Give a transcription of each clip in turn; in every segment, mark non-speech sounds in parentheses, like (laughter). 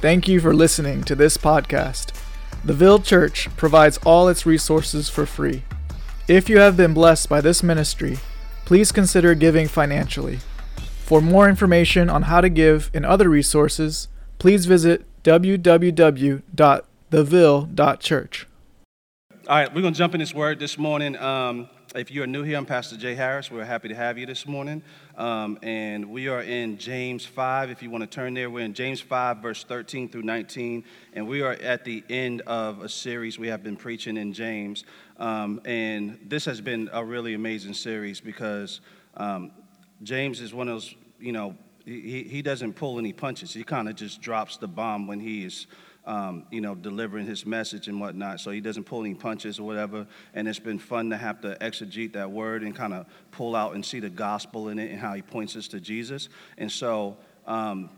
Thank you for listening to this podcast. The Ville Church provides all its resources for free. If you have been blessed by this ministry, please consider giving financially. For more information on how to give and other resources, please visit www.theville.church. All right, we're going to jump in this word this morning. Um, if you're new here, I'm Pastor Jay Harris. We're happy to have you this morning. Um, and we are in James 5. If you want to turn there, we're in James 5, verse 13 through 19. And we are at the end of a series we have been preaching in James. Um, and this has been a really amazing series because um, James is one of those, you know, he, he doesn't pull any punches. He kind of just drops the bomb when he is um, you know, delivering his message and whatnot. So he doesn't pull any punches or whatever. And it's been fun to have to exegete that word and kind of pull out and see the gospel in it and how he points us to Jesus. And so, um,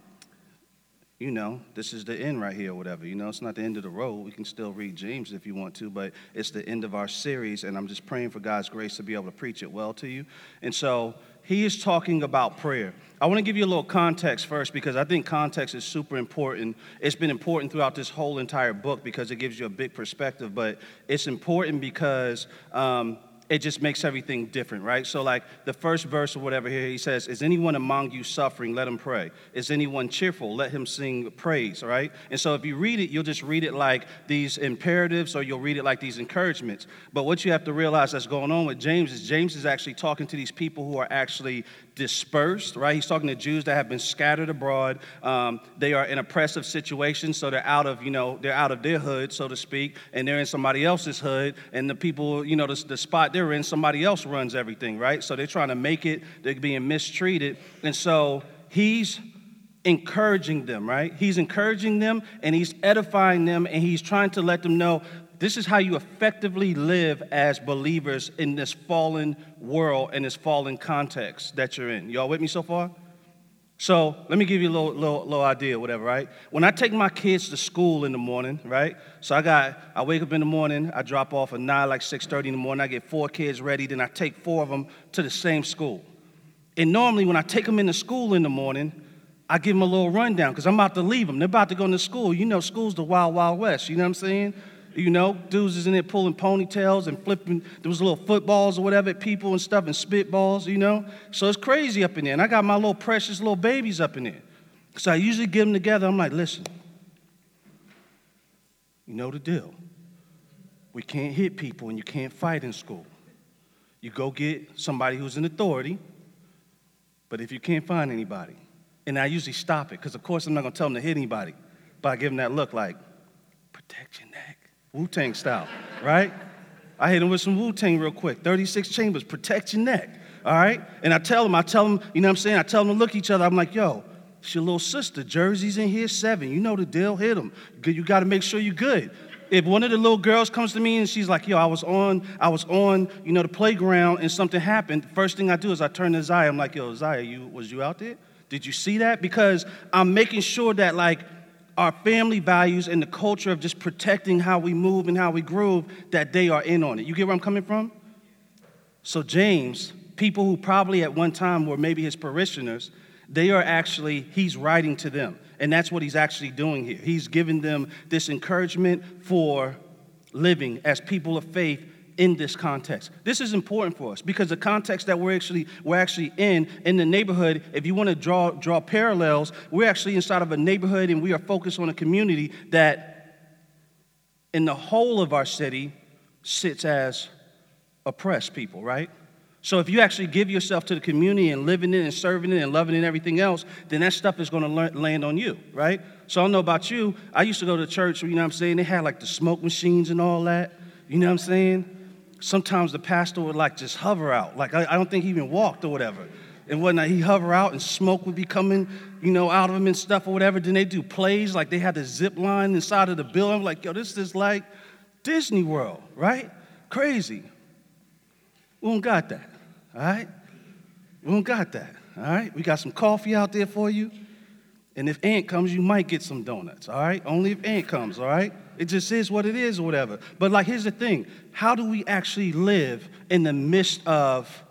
you know, this is the end right here or whatever. You know, it's not the end of the road. We can still read James if you want to, but it's the end of our series. And I'm just praying for God's grace to be able to preach it well to you. And so, he is talking about prayer. I want to give you a little context first because I think context is super important. It's been important throughout this whole entire book because it gives you a big perspective, but it's important because um, it just makes everything different, right? So, like the first verse or whatever here, he says, Is anyone among you suffering? Let him pray. Is anyone cheerful? Let him sing praise, right? And so, if you read it, you'll just read it like these imperatives or you'll read it like these encouragements. But what you have to realize that's going on with James is James is actually talking to these people who are actually dispersed, right? He's talking to Jews that have been scattered abroad. Um, they are in oppressive situations, so they're out of, you know, they're out of their hood, so to speak, and they're in somebody else's hood. And the people, you know, the, the spot they're in, somebody else runs everything, right? So they're trying to make it, they're being mistreated. And so he's encouraging them, right? He's encouraging them and he's edifying them and he's trying to let them know this is how you effectively live as believers in this fallen world and this fallen context that you're in. Y'all with me so far? So let me give you a little, little, little idea, whatever, right? When I take my kids to school in the morning, right? So I got, I wake up in the morning, I drop off at nine, like 6.30 in the morning, I get four kids ready, then I take four of them to the same school. And normally when I take them into school in the morning, I give them a little rundown because I'm about to leave them. They're about to go into school. You know, school's the wild, wild west. You know what I'm saying? You know, dudes is in there pulling ponytails and flipping, was little footballs or whatever at people and stuff and spitballs, you know? So it's crazy up in there. And I got my little precious little babies up in there. So I usually get them together. I'm like, listen, you know the deal. We can't hit people and you can't fight in school. You go get somebody who's in authority, but if you can't find anybody, and I usually stop it, because of course I'm not gonna tell them to hit anybody, but I give them that look like, protect your neck. Wu Tang style, right? I hit him with some Wu Tang real quick. 36 chambers, protect your neck, all right? And I tell him, I tell him, you know what I'm saying? I tell them to look each other. I'm like, yo, it's your little sister. Jersey's in here, seven. You know the deal, hit him. You got to make sure you're good. If one of the little girls comes to me and she's like, yo, I was on, I was on, you know, the playground and something happened, first thing I do is I turn to Zaya. I'm like, yo, Zaya, you, was you out there? Did you see that? Because I'm making sure that, like, our family values and the culture of just protecting how we move and how we groove, that they are in on it. You get where I'm coming from? So, James, people who probably at one time were maybe his parishioners, they are actually, he's writing to them. And that's what he's actually doing here. He's giving them this encouragement for living as people of faith in this context. This is important for us because the context that we're actually we're actually in in the neighborhood, if you want to draw draw parallels, we're actually inside of a neighborhood and we are focused on a community that in the whole of our city sits as oppressed people, right? So if you actually give yourself to the community and living in and serving it and loving it and everything else, then that stuff is going to land on you, right? So I don't know about you. I used to go to church, you know what I'm saying? They had like the smoke machines and all that. You know what I'm saying? Sometimes the pastor would like just hover out. Like I, I don't think he even walked or whatever. And whatnot, he hover out and smoke would be coming, you know, out of him and stuff or whatever. Then they do plays like they had the zip line inside of the building. I'm like, yo, this is like Disney World, right? Crazy. We don't got that, all right? We don't got that, all right? We got some coffee out there for you. And if Aunt comes, you might get some donuts, all right? Only if Aunt comes, all right? It just is what it is or whatever. But like, here's the thing how do we actually live in the midst of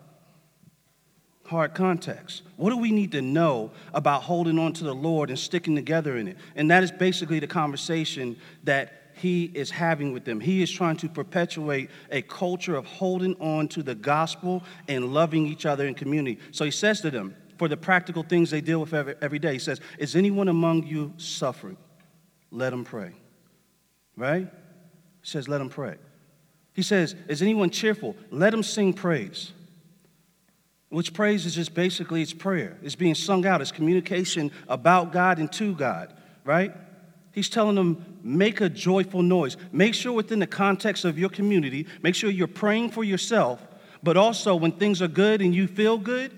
hard context. What do we need to know about holding on to the Lord and sticking together in it? And that is basically the conversation that he is having with them. He is trying to perpetuate a culture of holding on to the gospel and loving each other in community. So he says to them, for the practical things they deal with every, every day, he says, Is anyone among you suffering? Let him pray. Right? He says, Let him pray. He says, Is anyone cheerful? Let him sing praise. Which praise is just basically it's prayer. It's being sung out. It's communication about God and to God, right? He's telling them, make a joyful noise. Make sure within the context of your community, make sure you're praying for yourself, but also when things are good and you feel good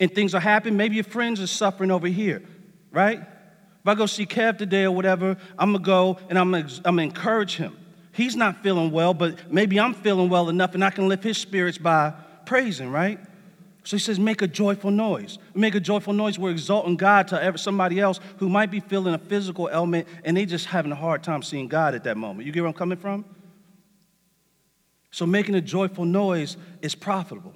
and things are happening, maybe your friends are suffering over here, right? If I go see Kev today or whatever, I'm gonna go and I'm gonna, I'm gonna encourage him. He's not feeling well, but maybe I'm feeling well enough and I can lift his spirits by praising, right? So he says, make a joyful noise. Make a joyful noise. We're exalting God to somebody else who might be feeling a physical ailment and they just having a hard time seeing God at that moment. You get where I'm coming from? So making a joyful noise is profitable.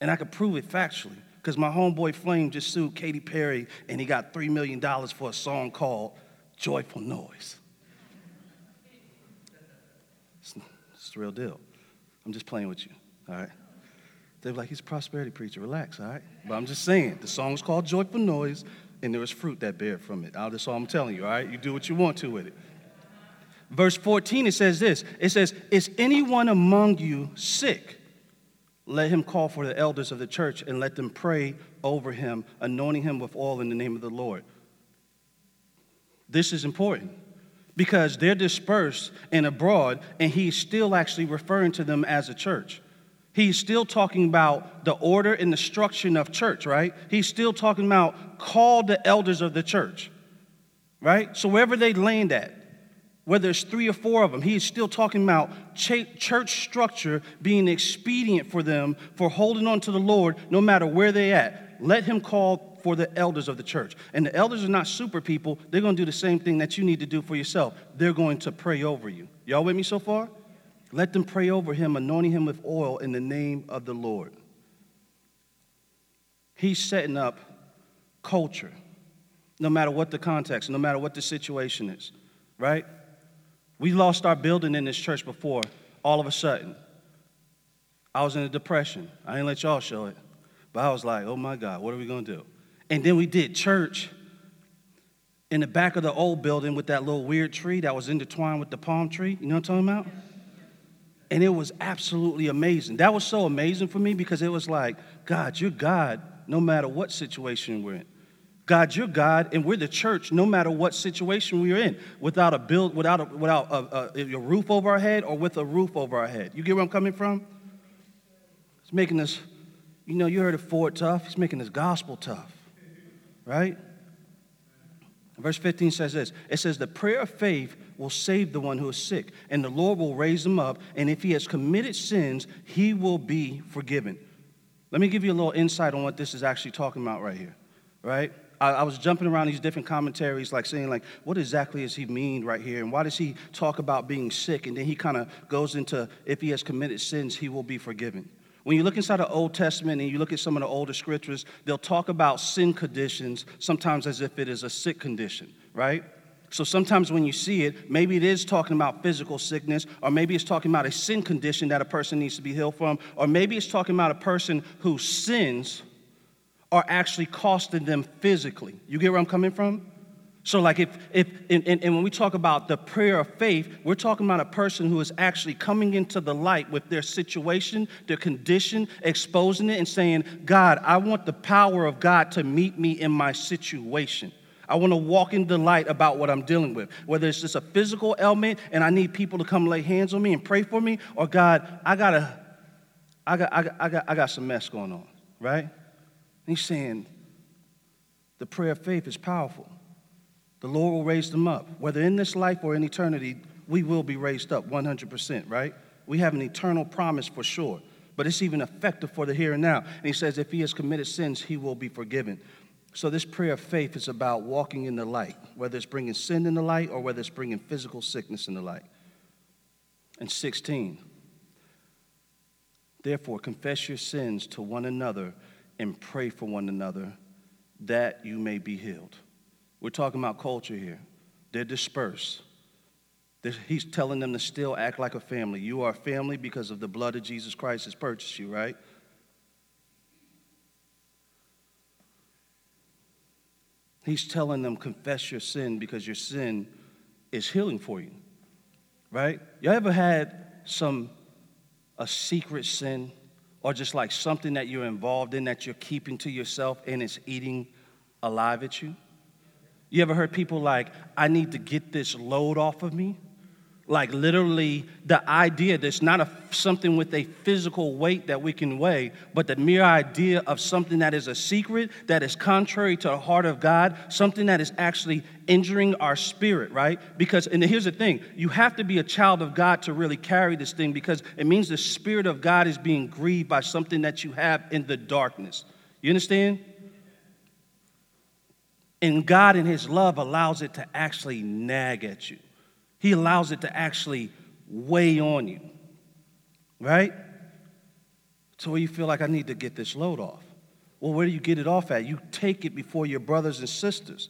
And I can prove it factually because my homeboy Flame just sued Katy Perry and he got $3 million for a song called Joyful Noise. It's, it's the real deal. I'm just playing with you, all right? They're like, he's a prosperity preacher. Relax, all right? But I'm just saying, the song is called Joyful Noise, and there is fruit that bear from it. That's all I'm telling you, all right? You do what you want to with it. Verse 14, it says this It says, Is anyone among you sick? Let him call for the elders of the church and let them pray over him, anointing him with oil in the name of the Lord. This is important because they're dispersed and abroad, and he's still actually referring to them as a church. He's still talking about the order and the structure of church, right? He's still talking about call the elders of the church, right? So wherever they land at, whether it's three or four of them, he is still talking about church structure being expedient for them for holding on to the Lord no matter where they at. Let him call for the elders of the church. And the elders are not super people. They're going to do the same thing that you need to do for yourself. They're going to pray over you. Y'all with me so far? Let them pray over him, anointing him with oil in the name of the Lord. He's setting up culture, no matter what the context, no matter what the situation is, right? We lost our building in this church before, all of a sudden. I was in a depression. I didn't let y'all show it. But I was like, oh my God, what are we going to do? And then we did church in the back of the old building with that little weird tree that was intertwined with the palm tree. You know what I'm talking about? And it was absolutely amazing. That was so amazing for me because it was like, God, you're God no matter what situation we're in. God, you're God, and we're the church no matter what situation we're in, without a build, without a, without a, a, a roof over our head or with a roof over our head. You get where I'm coming from? It's making us, you know, you heard of Ford tough. He's making this gospel tough, right? Verse 15 says this it says, The prayer of faith will save the one who is sick, and the Lord will raise him up, and if he has committed sins, he will be forgiven. Let me give you a little insight on what this is actually talking about right here, right? I, I was jumping around these different commentaries, like saying, like, what exactly does he mean right here? And why does he talk about being sick? And then he kind of goes into, if he has committed sins, he will be forgiven. When you look inside the Old Testament and you look at some of the older scriptures, they'll talk about sin conditions sometimes as if it is a sick condition, right? So sometimes when you see it, maybe it is talking about physical sickness, or maybe it's talking about a sin condition that a person needs to be healed from, or maybe it's talking about a person who sins are actually costing them physically. You get where I'm coming from? So, like, if, if and, and, and, when we talk about the prayer of faith, we're talking about a person who is actually coming into the light with their situation, their condition, exposing it, and saying, God, I want the power of God to meet me in my situation. I want to walk in the light about what I'm dealing with. Whether it's just a physical ailment and I need people to come lay hands on me and pray for me, or God, I gotta, got, I got, I got, I got some mess going on, right? And he's saying the prayer of faith is powerful. The Lord will raise them up. Whether in this life or in eternity, we will be raised up 100%, right? We have an eternal promise for sure, but it's even effective for the here and now. And he says, if he has committed sins, he will be forgiven. So, this prayer of faith is about walking in the light, whether it's bringing sin in the light or whether it's bringing physical sickness in the light. And 16, therefore, confess your sins to one another and pray for one another that you may be healed. We're talking about culture here. They're dispersed. He's telling them to still act like a family. You are a family because of the blood of Jesus Christ has purchased you, right? He's telling them, confess your sin because your sin is healing for you, right? You ever had some, a secret sin or just like something that you're involved in that you're keeping to yourself and it's eating alive at you? You ever heard people like, I need to get this load off of me? Like literally the idea that's not a, something with a physical weight that we can weigh, but the mere idea of something that is a secret, that is contrary to the heart of God, something that is actually injuring our spirit, right? Because, and here's the thing you have to be a child of God to really carry this thing because it means the Spirit of God is being grieved by something that you have in the darkness. You understand? And God, in His love, allows it to actually nag at you. He allows it to actually weigh on you, right? So you feel like I need to get this load off. Well, where do you get it off at? You take it before your brothers and sisters,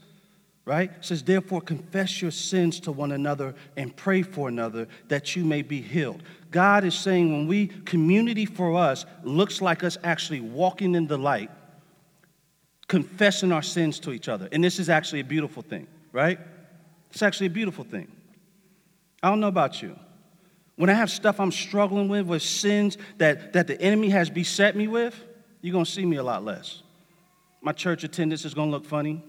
right? It says, therefore, confess your sins to one another and pray for another that you may be healed. God is saying when we, community for us, looks like us actually walking in the light, confessing our sins to each other. And this is actually a beautiful thing, right? It's actually a beautiful thing. I don't know about you. When I have stuff I'm struggling with, with sins that, that the enemy has beset me with, you're going to see me a lot less. My church attendance is going to look funny.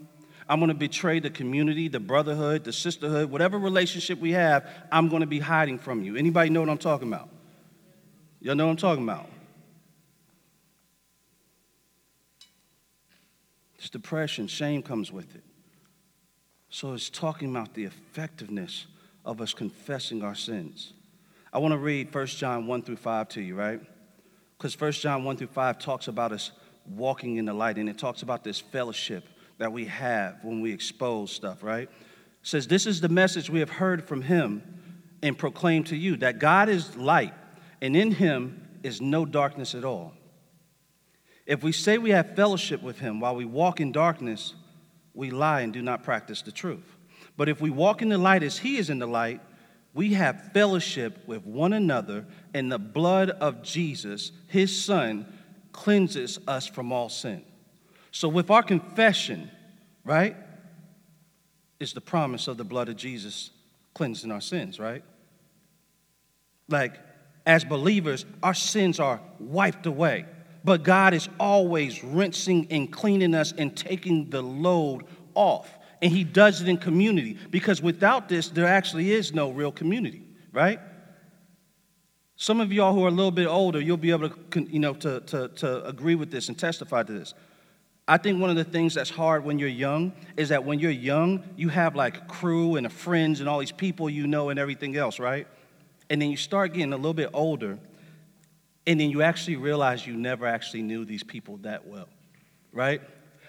I'm going to betray the community, the brotherhood, the sisterhood, whatever relationship we have, I'm going to be hiding from you. Anybody know what I'm talking about? Y'all know what I'm talking about? It's depression, shame comes with it. So it's talking about the effectiveness of us confessing our sins. I want to read 1 John 1 through 5 to you, right? Because 1 John 1 through 5 talks about us walking in the light, and it talks about this fellowship that we have when we expose stuff, right? It says, This is the message we have heard from him and proclaim to you that God is light, and in him is no darkness at all. If we say we have fellowship with him while we walk in darkness, we lie and do not practice the truth. But if we walk in the light as he is in the light, we have fellowship with one another, and the blood of Jesus, his son, cleanses us from all sin. So, with our confession, right, is the promise of the blood of Jesus cleansing our sins, right? Like, as believers, our sins are wiped away. But God is always rinsing and cleaning us and taking the load off and he does it in community because without this, there actually is no real community, right? Some of y'all who are a little bit older, you'll be able to, you know, to, to, to agree with this and testify to this. I think one of the things that's hard when you're young is that when you're young, you have like a crew and friends and all these people you know and everything else, right? And then you start getting a little bit older, and then you actually realize you never actually knew these people that well, right?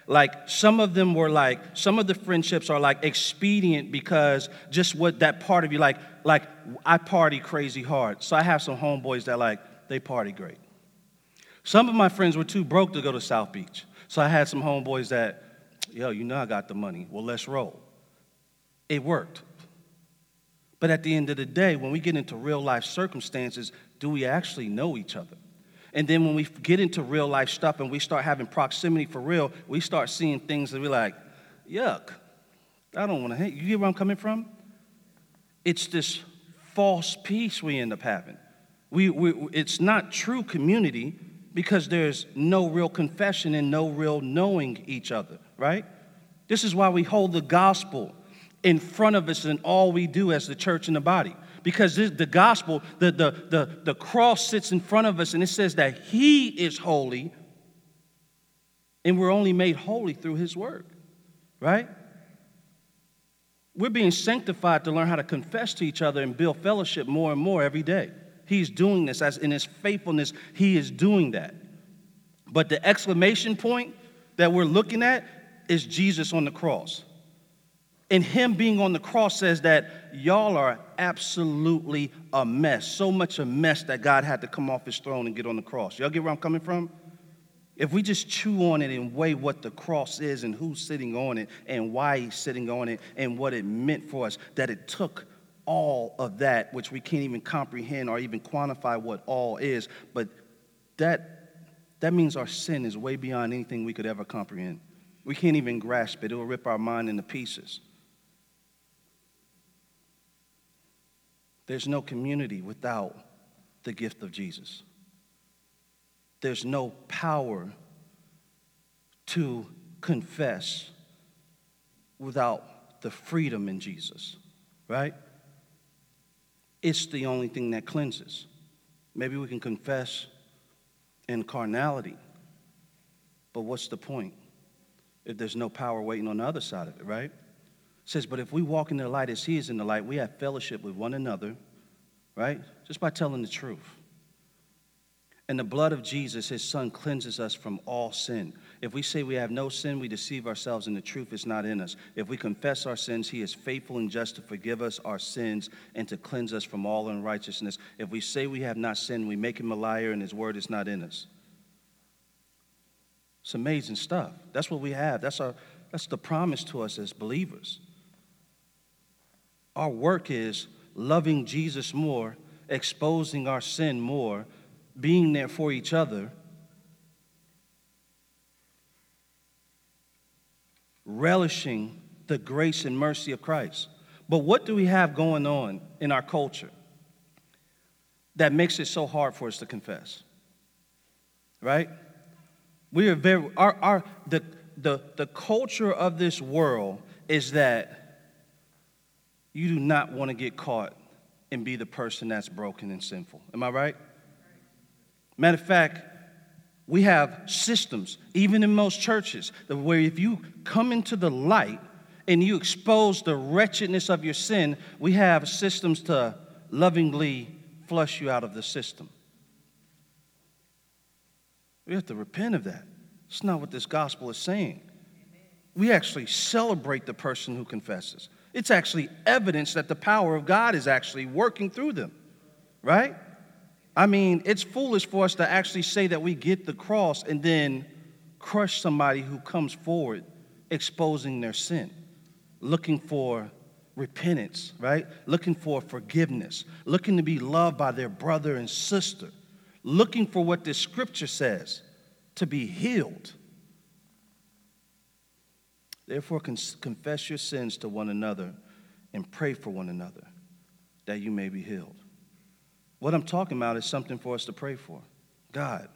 Like some of them were like some of the friendships are like expedient because just what that part of you like like i party crazy hard. So i have some homeboys that like they party great. Some of my friends were too broke to go to south beach. So i had some homeboys that yo you know i got the money. Well let's roll. It worked. But at the end of the day when we get into real life circumstances do we actually know each other and then when we get into real life stuff and we start having proximity for real, we start seeing things that we're like, yuck, I don't want to hate. You get where I'm coming from? It's this false peace we end up having. We, we, it's not true community because there's no real confession and no real knowing each other, right? This is why we hold the gospel in front of us in all we do as the church and the body because the gospel, the, the, the, the cross sits in front of us and it says that He is holy and we're only made holy through His work, right? We're being sanctified to learn how to confess to each other and build fellowship more and more every day. He's doing this as in His faithfulness, He is doing that. But the exclamation point that we're looking at is Jesus on the cross. And him being on the cross says that y'all are absolutely a mess. So much a mess that God had to come off his throne and get on the cross. Y'all get where I'm coming from? if we just chew on it and weigh what the cross is and who's sitting on it and why he's sitting on it and what it meant for us, that it took all of that, which we can't even comprehend or even quantify what all is, but that, that means our sin is way beyond anything we could ever comprehend. We can't even grasp it, it will rip our mind into pieces. There's no community without the gift of Jesus there's no power to confess without the freedom in Jesus, right? It's the only thing that cleanses. Maybe we can confess in carnality, but what's the point if there's no power waiting on the other side of it, right? Says, but if we walk in the light as he is in the light, we have fellowship with one another, right? Just by telling the truth. And the blood of Jesus, his son, cleanses us from all sin. If we say we have no sin, we deceive ourselves and the truth is not in us. If we confess our sins, he is faithful and just to forgive us our sins and to cleanse us from all unrighteousness. If we say we have not sinned, we make him a liar and his word is not in us. It's amazing stuff. That's what we have. That's, our, that's the promise to us as believers. Our work is loving Jesus more, exposing our sin more, being there for each other, relishing the grace and mercy of Christ. But what do we have going on in our culture that makes it so hard for us to confess? Right? We are very, our, our, the, the, the culture of this world is that you do not want to get caught and be the person that's broken and sinful. Am I right? Matter of fact, we have systems, even in most churches, where if you come into the light and you expose the wretchedness of your sin, we have systems to lovingly flush you out of the system. We have to repent of that. It's not what this gospel is saying. We actually celebrate the person who confesses. It's actually evidence that the power of God is actually working through them, right? I mean, it's foolish for us to actually say that we get the cross and then crush somebody who comes forward exposing their sin, looking for repentance, right? Looking for forgiveness, looking to be loved by their brother and sister, looking for what this scripture says to be healed. Therefore, confess your sins to one another and pray for one another that you may be healed. What I'm talking about is something for us to pray for. God,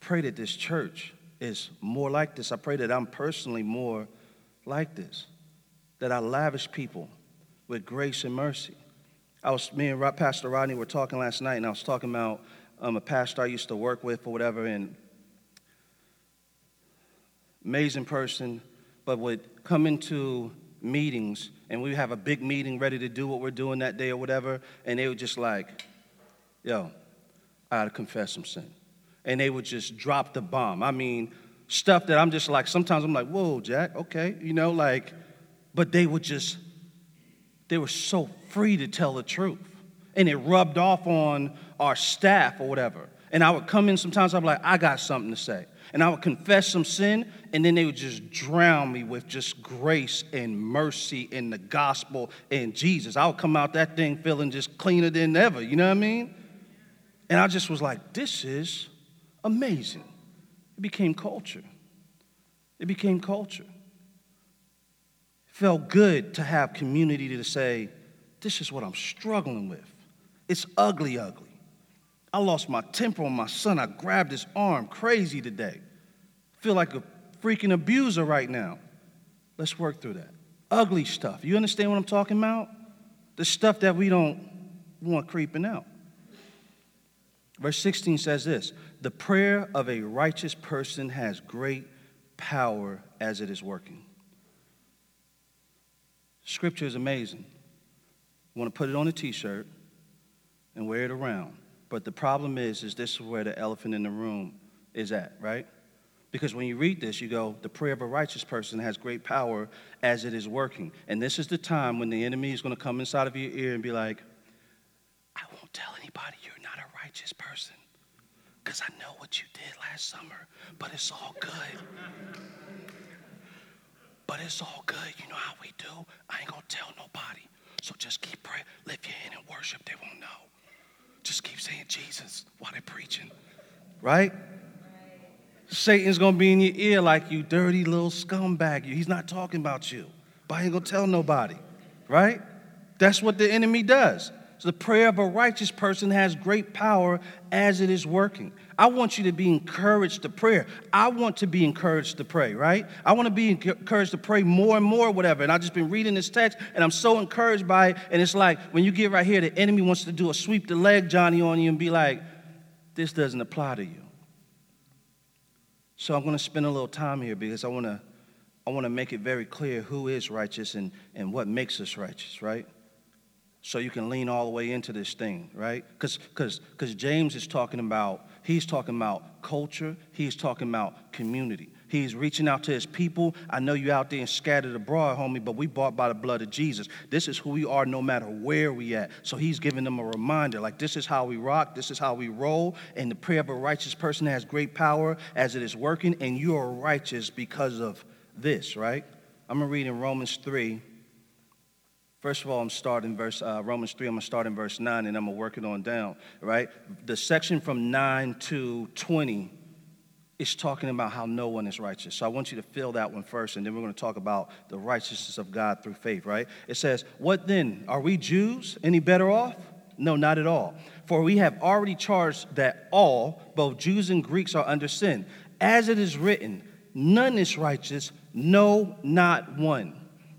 pray that this church is more like this. I pray that I'm personally more like this, that I lavish people with grace and mercy. I was, me and Pastor Rodney were talking last night, and I was talking about um, a pastor I used to work with or whatever, and amazing person, but would come into meetings and we have a big meeting ready to do what we're doing that day or whatever, and they would just like, yo, I gotta confess some sin. And they would just drop the bomb. I mean, stuff that I'm just like, sometimes I'm like, whoa, Jack, okay, you know, like, but they would just, they were so free to tell the truth. And it rubbed off on our staff or whatever. And I would come in sometimes, I'm like, I got something to say and I would confess some sin, and then they would just drown me with just grace and mercy in the gospel and Jesus. I would come out that thing feeling just cleaner than ever, you know what I mean? And I just was like, this is amazing. It became culture. It became culture. It felt good to have community to say, this is what I'm struggling with. It's ugly, ugly. I lost my temper on my son. I grabbed his arm crazy today. Feel like a freaking abuser right now. Let's work through that. Ugly stuff. You understand what I'm talking about? The stuff that we don't want creeping out. Verse 16 says this The prayer of a righteous person has great power as it is working. Scripture is amazing. You want to put it on a t shirt and wear it around. But the problem is, is this is where the elephant in the room is at, right? Because when you read this, you go, the prayer of a righteous person has great power as it is working. And this is the time when the enemy is going to come inside of your ear and be like, I won't tell anybody you're not a righteous person. because I know what you did last summer, but it's all good. But it's all good. You know how we do? I ain't gonna tell nobody. So just keep praying. Lift your hand and worship. They won't know. Just keep saying Jesus while they're preaching. Right? Satan's gonna be in your ear like you dirty little scumbag. He's not talking about you, but I ain't gonna tell nobody. Right? That's what the enemy does. So the prayer of a righteous person has great power as it is working. I want you to be encouraged to pray. I want to be encouraged to pray, right? I want to be encouraged to pray more and more, whatever. And I've just been reading this text and I'm so encouraged by it. And it's like when you get right here, the enemy wants to do a sweep the leg, Johnny, on you and be like, this doesn't apply to you. So I'm going to spend a little time here because I want to I want to make it very clear who is righteous and, and what makes us righteous, right? So you can lean all the way into this thing, right? Because James is talking about he's talking about culture, he's talking about community. He's reaching out to his people. I know you out there and scattered abroad, homie, but we bought by the blood of Jesus. This is who we are no matter where we at. So he's giving them a reminder like this is how we rock, this is how we roll, and the prayer of a righteous person has great power as it is working, and you are righteous because of this, right? I'm gonna read in Romans 3 First of all, I'm starting verse uh, Romans 3. I'm gonna start in verse 9 and I'm gonna work it on down, right? The section from 9 to 20 is talking about how no one is righteous. So I want you to fill that one first, and then we're gonna talk about the righteousness of God through faith, right? It says, What then? Are we Jews any better off? No, not at all. For we have already charged that all, both Jews and Greeks, are under sin. As it is written, none is righteous, no, not one.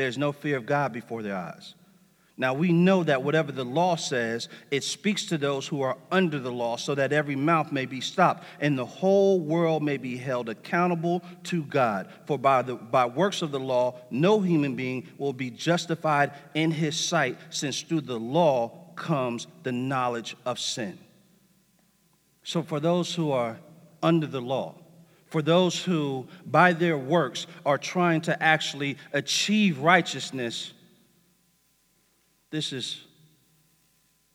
There's no fear of God before their eyes. Now we know that whatever the law says, it speaks to those who are under the law, so that every mouth may be stopped and the whole world may be held accountable to God. For by, the, by works of the law, no human being will be justified in his sight, since through the law comes the knowledge of sin. So for those who are under the law, for those who, by their works, are trying to actually achieve righteousness, this is,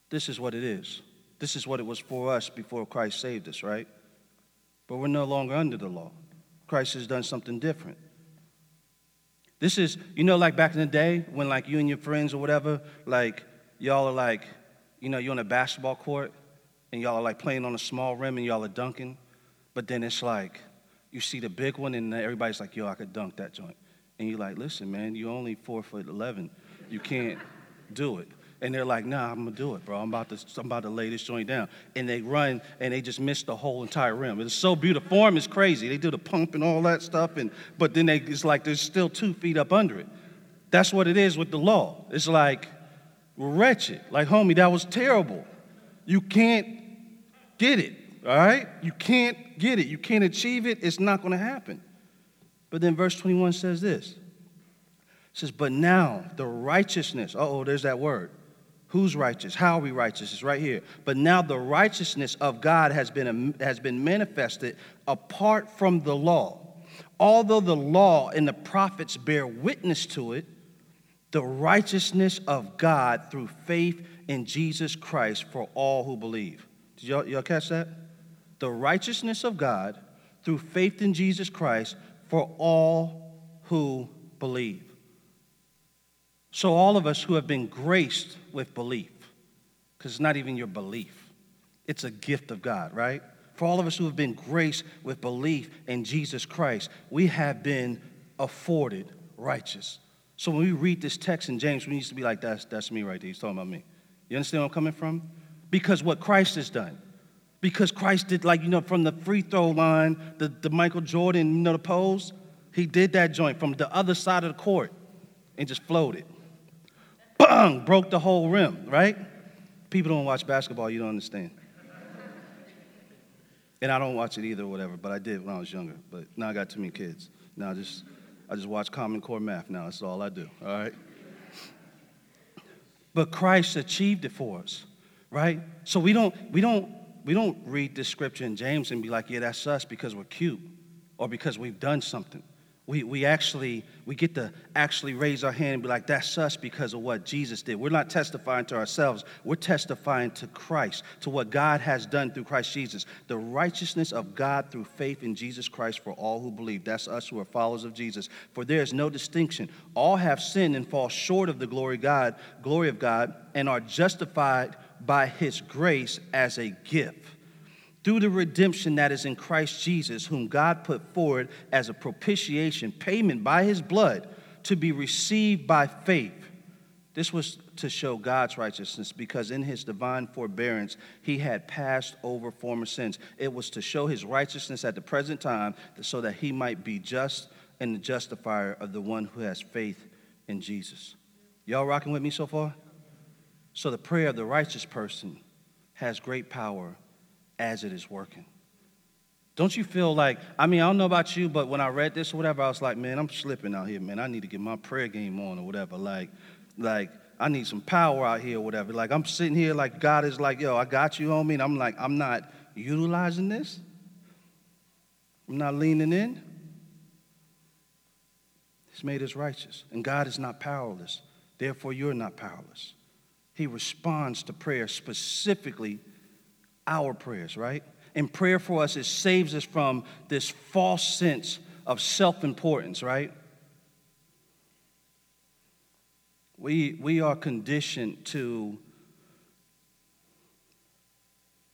this is what it is. This is what it was for us before Christ saved us, right? But we're no longer under the law. Christ has done something different. This is, you know, like back in the day when, like, you and your friends or whatever, like, y'all are like, you know, you're on a basketball court and y'all are like playing on a small rim and y'all are dunking, but then it's like, you see the big one, and everybody's like, yo, I could dunk that joint. And you're like, listen, man, you're only four foot 11. You can't do it. And they're like, nah, I'm gonna do it, bro. I'm about to, I'm about to lay this joint down. And they run and they just miss the whole entire rim. It's so beautiful. Form is crazy. They do the pump and all that stuff, and but then they, it's like there's still two feet up under it. That's what it is with the law. It's like wretched. Like, homie, that was terrible. You can't get it. All right? You can't get it. You can't achieve it. It's not going to happen. But then verse 21 says this. It says, But now the righteousness, oh, there's that word. Who's righteous? How are we righteous? It's right here. But now the righteousness of God has been, um, has been manifested apart from the law. Although the law and the prophets bear witness to it, the righteousness of God through faith in Jesus Christ for all who believe. Did y'all, y'all catch that? The righteousness of God through faith in Jesus Christ for all who believe. So, all of us who have been graced with belief, because it's not even your belief, it's a gift of God, right? For all of us who have been graced with belief in Jesus Christ, we have been afforded righteous. So when we read this text in James, we need to be like, that's, that's me right there. He's talking about me. You understand where I'm coming from? Because what Christ has done, because Christ did, like, you know, from the free throw line, the, the Michael Jordan, you know, the pose, he did that joint from the other side of the court and just floated. Bang! Broke the whole rim, right? People don't watch basketball, you don't understand. And I don't watch it either, or whatever, but I did when I was younger. But now I got too many kids. Now I just, I just watch Common Core math now. That's all I do, all right? But Christ achieved it for us, right? So we don't, we don't, we don't read this scripture in James and be like, yeah, that's us because we're cute or because we've done something. We, we actually, we get to actually raise our hand and be like, that's us because of what Jesus did. We're not testifying to ourselves. We're testifying to Christ, to what God has done through Christ Jesus. The righteousness of God through faith in Jesus Christ for all who believe. That's us who are followers of Jesus. For there is no distinction. All have sinned and fall short of the glory God, glory of God, and are justified by his grace as a gift through the redemption that is in Christ Jesus, whom God put forward as a propitiation, payment by his blood to be received by faith. This was to show God's righteousness because in his divine forbearance he had passed over former sins. It was to show his righteousness at the present time so that he might be just and the justifier of the one who has faith in Jesus. Y'all rocking with me so far? So the prayer of the righteous person has great power as it is working. Don't you feel like, I mean, I don't know about you, but when I read this or whatever, I was like, man, I'm slipping out here, man. I need to get my prayer game on or whatever. Like, like, I need some power out here or whatever. Like, I'm sitting here like God is like, yo, I got you, homie. And I'm like, I'm not utilizing this. I'm not leaning in. He's made us righteous. And God is not powerless. Therefore, you're not powerless. He responds to prayer specifically our prayers, right? And prayer for us, it saves us from this false sense of self importance, right? We, we are conditioned to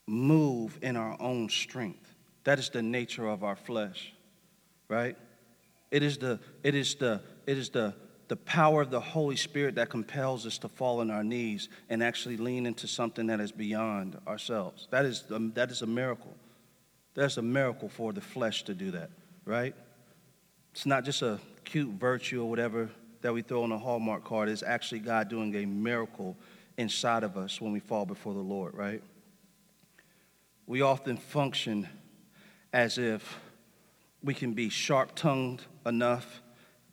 move in our own strength. That is the nature of our flesh, right? It is the, it is the, it is the the power of the Holy Spirit that compels us to fall on our knees and actually lean into something that is beyond ourselves. That is, um, that is a miracle. That's a miracle for the flesh to do that, right? It's not just a cute virtue or whatever that we throw on a Hallmark card. It's actually God doing a miracle inside of us when we fall before the Lord, right? We often function as if we can be sharp tongued enough,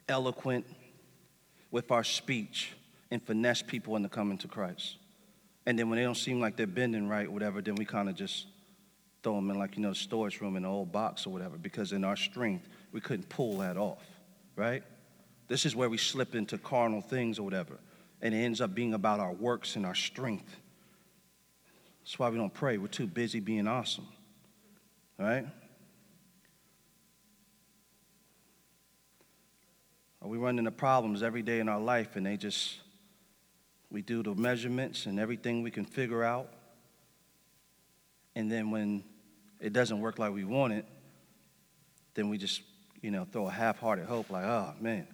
eloquent, with our speech and finesse people into coming to Christ. And then when they don't seem like they're bending right, whatever, then we kind of just throw them in like, you know, the storage room in an old box or whatever, because in our strength, we couldn't pull that off, right? This is where we slip into carnal things or whatever. And it ends up being about our works and our strength. That's why we don't pray. We're too busy being awesome, right? We run into problems every day in our life and they just, we do the measurements and everything we can figure out. And then when it doesn't work like we want it, then we just, you know, throw a half hearted hope like, oh man,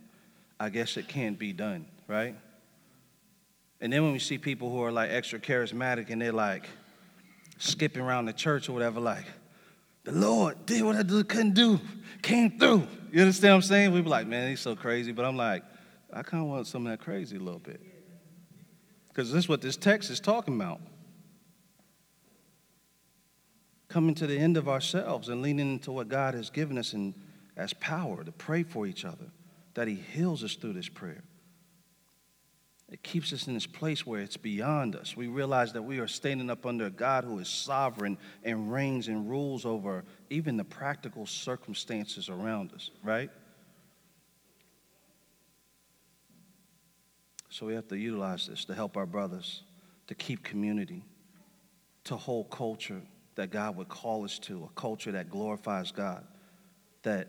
I guess it can't be done, right? And then when we see people who are like extra charismatic and they're like skipping around the church or whatever, like, the Lord did what I couldn't do, came through. You understand what I'm saying? We be like, man, he's so crazy. But I'm like, I kind of want some of that crazy a little bit. Because this is what this text is talking about. Coming to the end of ourselves and leaning into what God has given us in, as power to pray for each other, that He heals us through this prayer. It keeps us in this place where it's beyond us. We realize that we are standing up under a God who is sovereign and reigns and rules over even the practical circumstances around us, right? So we have to utilize this to help our brothers, to keep community, to hold culture that God would call us to, a culture that glorifies God, that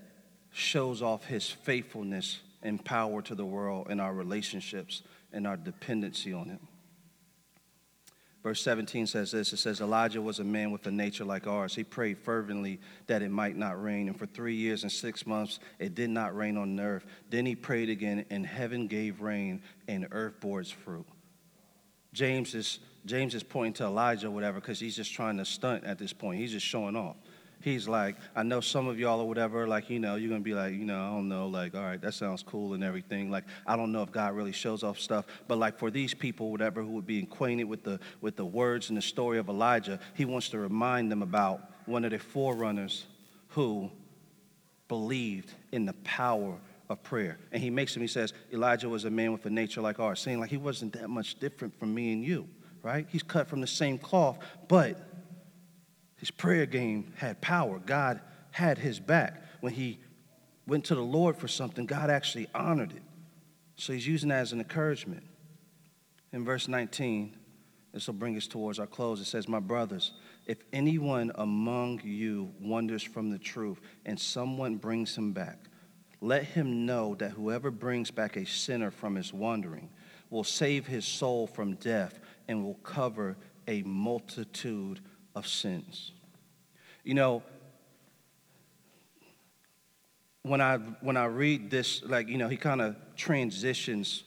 shows off his faithfulness and power to the world in our relationships and our dependency on him. Verse 17 says this it says, Elijah was a man with a nature like ours. He prayed fervently that it might not rain. And for three years and six months, it did not rain on earth. Then he prayed again, and heaven gave rain, and earth bore its fruit. James is, James is pointing to Elijah whatever because he's just trying to stunt at this point. He's just showing off. He's like, I know some of y'all or whatever, like, you know, you're going to be like, you know, I don't know, like, all right, that sounds cool and everything. Like, I don't know if God really shows off stuff. But like for these people, whatever, who would be acquainted with the, with the words and the story of Elijah, he wants to remind them about one of the forerunners who believed in the power of prayer. And he makes him, he says, Elijah was a man with a nature like ours, saying like he wasn't that much different from me and you, right? He's cut from the same cloth, but his prayer game had power. God had his back. When he went to the Lord for something, God actually honored it. So he's using that as an encouragement. In verse 19, this will bring us towards our close. It says, My brothers, if anyone among you wanders from the truth and someone brings him back, let him know that whoever brings back a sinner from his wandering will save his soul from death and will cover a multitude of sins. You know, when I when I read this, like you know, he kind of transitions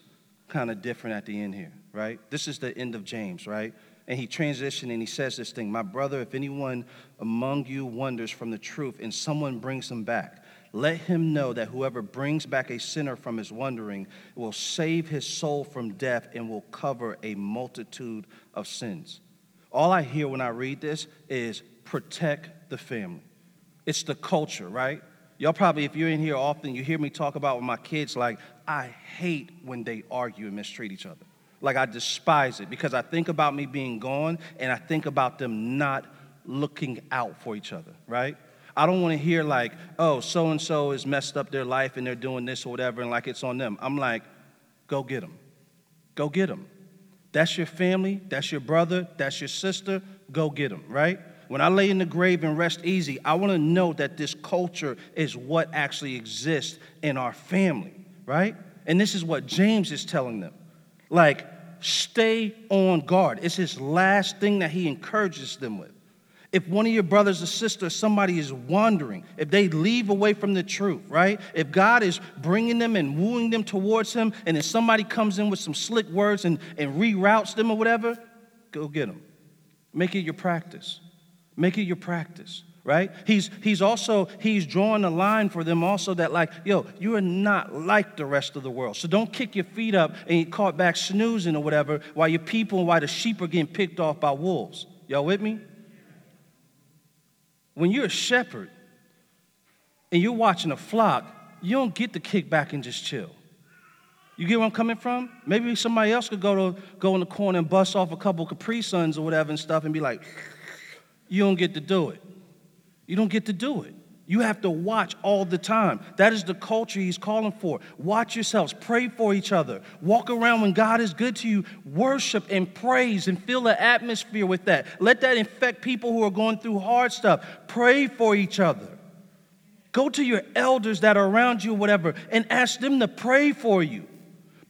kind of different at the end here, right? This is the end of James, right? And he transitions and he says this thing, my brother, if anyone among you wanders from the truth and someone brings him back, let him know that whoever brings back a sinner from his wandering will save his soul from death and will cover a multitude of sins. All I hear when I read this is protect the family. It's the culture, right? Y'all probably, if you're in here often, you hear me talk about with my kids, like, I hate when they argue and mistreat each other. Like, I despise it because I think about me being gone and I think about them not looking out for each other, right? I don't want to hear, like, oh, so and so has messed up their life and they're doing this or whatever, and like it's on them. I'm like, go get them. Go get them. That's your family, that's your brother, that's your sister, go get them, right? When I lay in the grave and rest easy, I want to know that this culture is what actually exists in our family, right? And this is what James is telling them. Like, stay on guard. It's his last thing that he encourages them with. If one of your brothers or sisters, somebody is wandering, if they leave away from the truth, right? If God is bringing them and wooing them towards Him, and then somebody comes in with some slick words and, and reroutes them or whatever, go get them. Make it your practice. Make it your practice right? He's he's also he's drawing a line for them also that like yo you are not like the rest of the world. So don't kick your feet up and get caught back snoozing or whatever while your people and while the sheep are getting picked off by wolves. Y'all with me? When you're a shepherd and you're watching a flock you don't get to kick back and just chill. You get where I'm coming from? Maybe somebody else could go to go in the corner and bust off a couple Capri Suns or whatever and stuff and be like, you don't get to do it. You don't get to do it. You have to watch all the time. That is the culture he's calling for. Watch yourselves, pray for each other. Walk around when God is good to you, worship and praise and fill the atmosphere with that. Let that infect people who are going through hard stuff. Pray for each other. Go to your elders that are around you, whatever, and ask them to pray for you.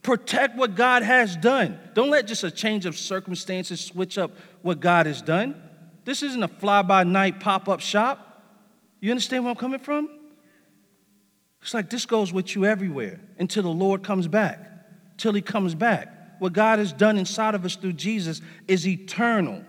Protect what God has done. Don't let just a change of circumstances switch up what God has done. This isn't a fly by night pop up shop. You understand where I'm coming from? It's like this goes with you everywhere until the Lord comes back, till He comes back. What God has done inside of us through Jesus is eternal.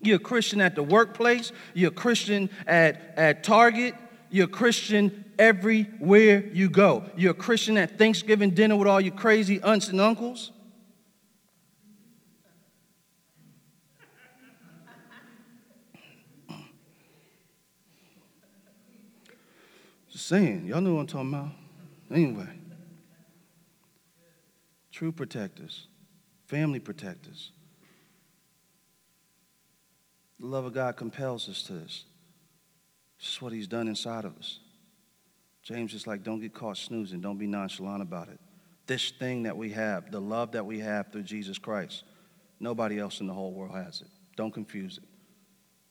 You're a Christian at the workplace, you're a Christian at, at Target, you're a Christian everywhere you go. You're a Christian at Thanksgiving dinner with all your crazy aunts and uncles. Saying. Y'all know what I'm talking about. Anyway, true protectors, family protectors. The love of God compels us to this. This is what He's done inside of us. James is like, don't get caught snoozing. Don't be nonchalant about it. This thing that we have, the love that we have through Jesus Christ, nobody else in the whole world has it. Don't confuse it.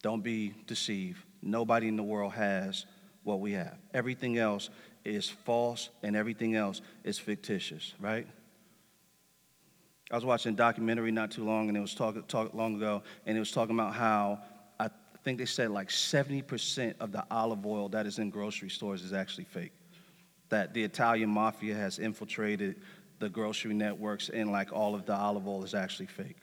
Don't be deceived. Nobody in the world has what we have. Everything else is false and everything else is fictitious, right? I was watching a documentary not too long, and it was talking talk long ago, and it was talking about how I think they said like 70% of the olive oil that is in grocery stores is actually fake. That the Italian mafia has infiltrated the grocery networks, and like all of the olive oil is actually fake.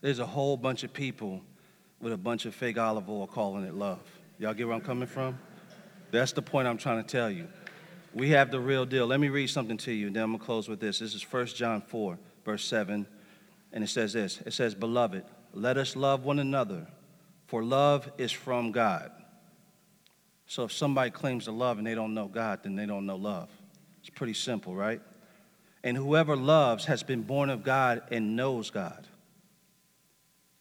There's a whole bunch of people with a bunch of fake olive oil calling it love. Y'all get where I'm coming from? That's the point I'm trying to tell you. We have the real deal. Let me read something to you, and then I'm going to close with this. This is 1 John 4, verse 7, and it says this It says, Beloved, let us love one another, for love is from God. So if somebody claims to love and they don't know God, then they don't know love. It's pretty simple, right? And whoever loves has been born of God and knows God.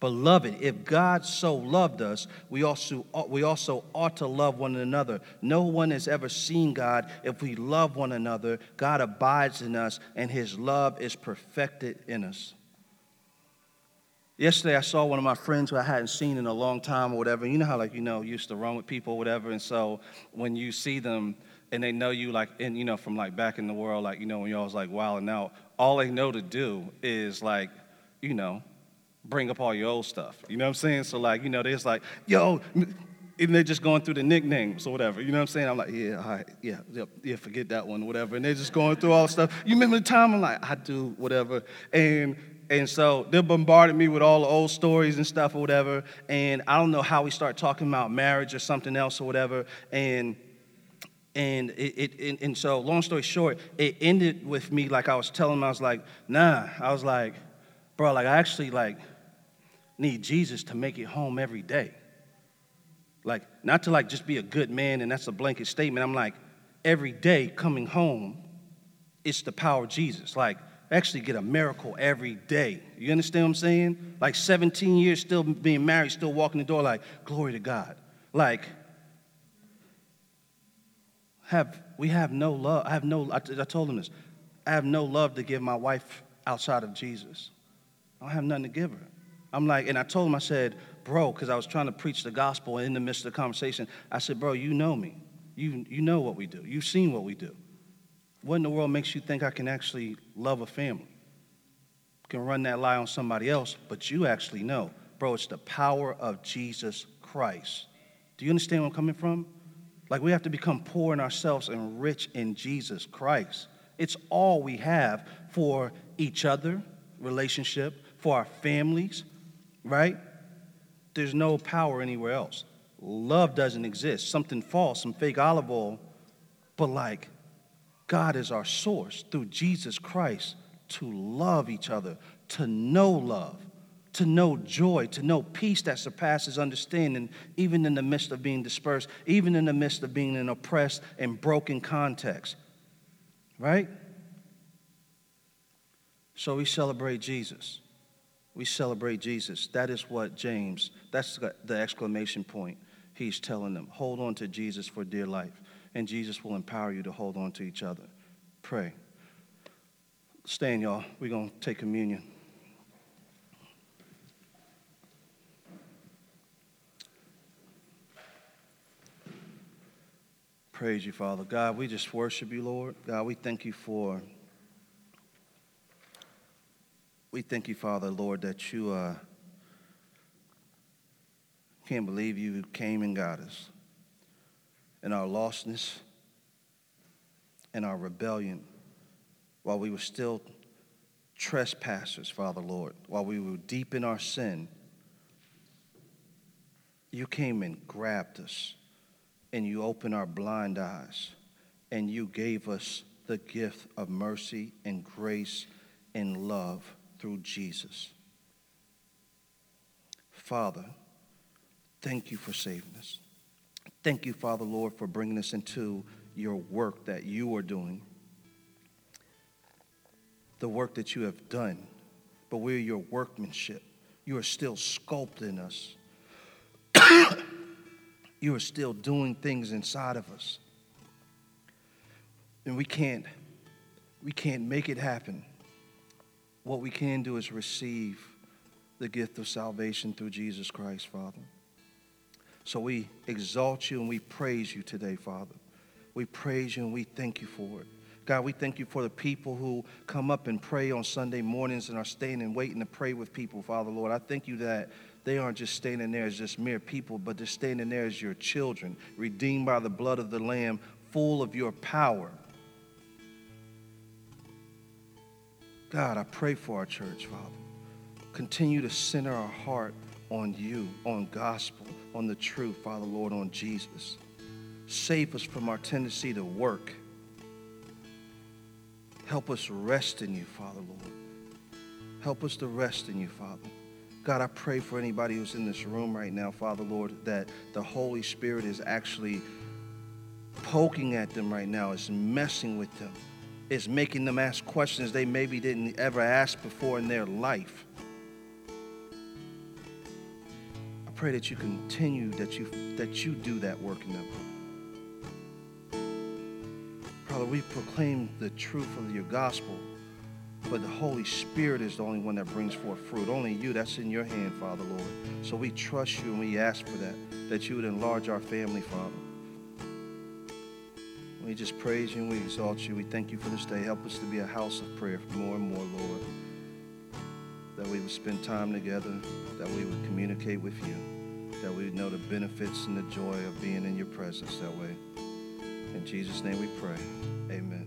Beloved, if God so loved us, we also, we also ought to love one another. No one has ever seen God. If we love one another, God abides in us, and his love is perfected in us. Yesterday, I saw one of my friends who I hadn't seen in a long time or whatever. You know how, like, you know, used to run with people or whatever. And so when you see them and they know you, like, and, you know, from like back in the world, like, you know, when y'all was like wilding out, all they know to do is like, you know, bring up all your old stuff. You know what I'm saying? So like, you know, they're just like, yo, and they're just going through the nicknames or whatever. You know what I'm saying? I'm like, yeah, all right, yeah, yeah, yeah, forget that one, whatever. And they're just going through all the stuff. You remember the time? I'm like, I do, whatever. And and so they bombarded me with all the old stories and stuff or whatever. And I don't know how we start talking about marriage or something else or whatever. And and it, it and so long story short, it ended with me like I was telling them, I was like, nah. I was like, bro, like I actually like need Jesus to make it home every day. Like, not to like just be a good man and that's a blanket statement. I'm like, every day coming home, it's the power of Jesus. Like, actually get a miracle every day. You understand what I'm saying? Like 17 years still being married, still walking the door, like, glory to God. Like, have we have no love. I have no, I, I told him this. I have no love to give my wife outside of Jesus. I don't have nothing to give her. I'm like, and I told him, I said, bro, because I was trying to preach the gospel in the midst of the conversation. I said, bro, you know me. You, you know what we do. You've seen what we do. What in the world makes you think I can actually love a family? Can run that lie on somebody else, but you actually know. Bro, it's the power of Jesus Christ. Do you understand where I'm coming from? Like we have to become poor in ourselves and rich in Jesus Christ. It's all we have for each other, relationship, for our families, right? There's no power anywhere else. Love doesn't exist. Something false, some fake olive oil, but like God is our source through Jesus Christ to love each other, to know love, to know joy, to know peace that surpasses understanding, even in the midst of being dispersed, even in the midst of being in oppressed and broken context. Right? So we celebrate Jesus we celebrate Jesus. That is what James, that's the exclamation point he's telling them. Hold on to Jesus for dear life, and Jesus will empower you to hold on to each other. Pray. Stand, y'all. We're going to take communion. Praise you, Father. God, we just worship you, Lord. God, we thank you for we thank you, Father, Lord, that you uh, can't believe you came and got us. In our lostness and our rebellion, while we were still trespassers, Father, Lord, while we were deep in our sin, you came and grabbed us and you opened our blind eyes and you gave us the gift of mercy and grace and love through Jesus. Father, thank you for saving us. Thank you, Father, Lord, for bringing us into your work that you are doing, the work that you have done. But we're your workmanship. You are still sculpting us. (coughs) you are still doing things inside of us. And we can't we can't make it happen what we can do is receive the gift of salvation through Jesus Christ, Father. So we exalt you and we praise you today, Father. We praise you and we thank you for it. God, we thank you for the people who come up and pray on Sunday mornings and are staying and waiting to pray with people, Father Lord. I thank you that they aren't just standing there as just mere people, but they're standing there as your children, redeemed by the blood of the Lamb, full of your power. God, I pray for our church, Father. Continue to center our heart on you, on gospel, on the truth, Father Lord, on Jesus. Save us from our tendency to work. Help us rest in you, Father Lord. Help us to rest in you, Father. God, I pray for anybody who's in this room right now, Father Lord, that the Holy Spirit is actually poking at them right now, is messing with them, is making them ask questions they maybe didn't ever ask before in their life. I pray that you continue, that you that you do that work in them. Father, we proclaim the truth of your gospel, but the Holy Spirit is the only one that brings forth fruit. Only you, that's in your hand, Father, Lord. So we trust you and we ask for that, that you would enlarge our family, Father. We just praise you and we exalt you. We thank you for this day. Help us to be a house of prayer for more and more, Lord. That we would spend time together, that we would communicate with you, that we would know the benefits and the joy of being in your presence that way. In Jesus' name we pray. Amen.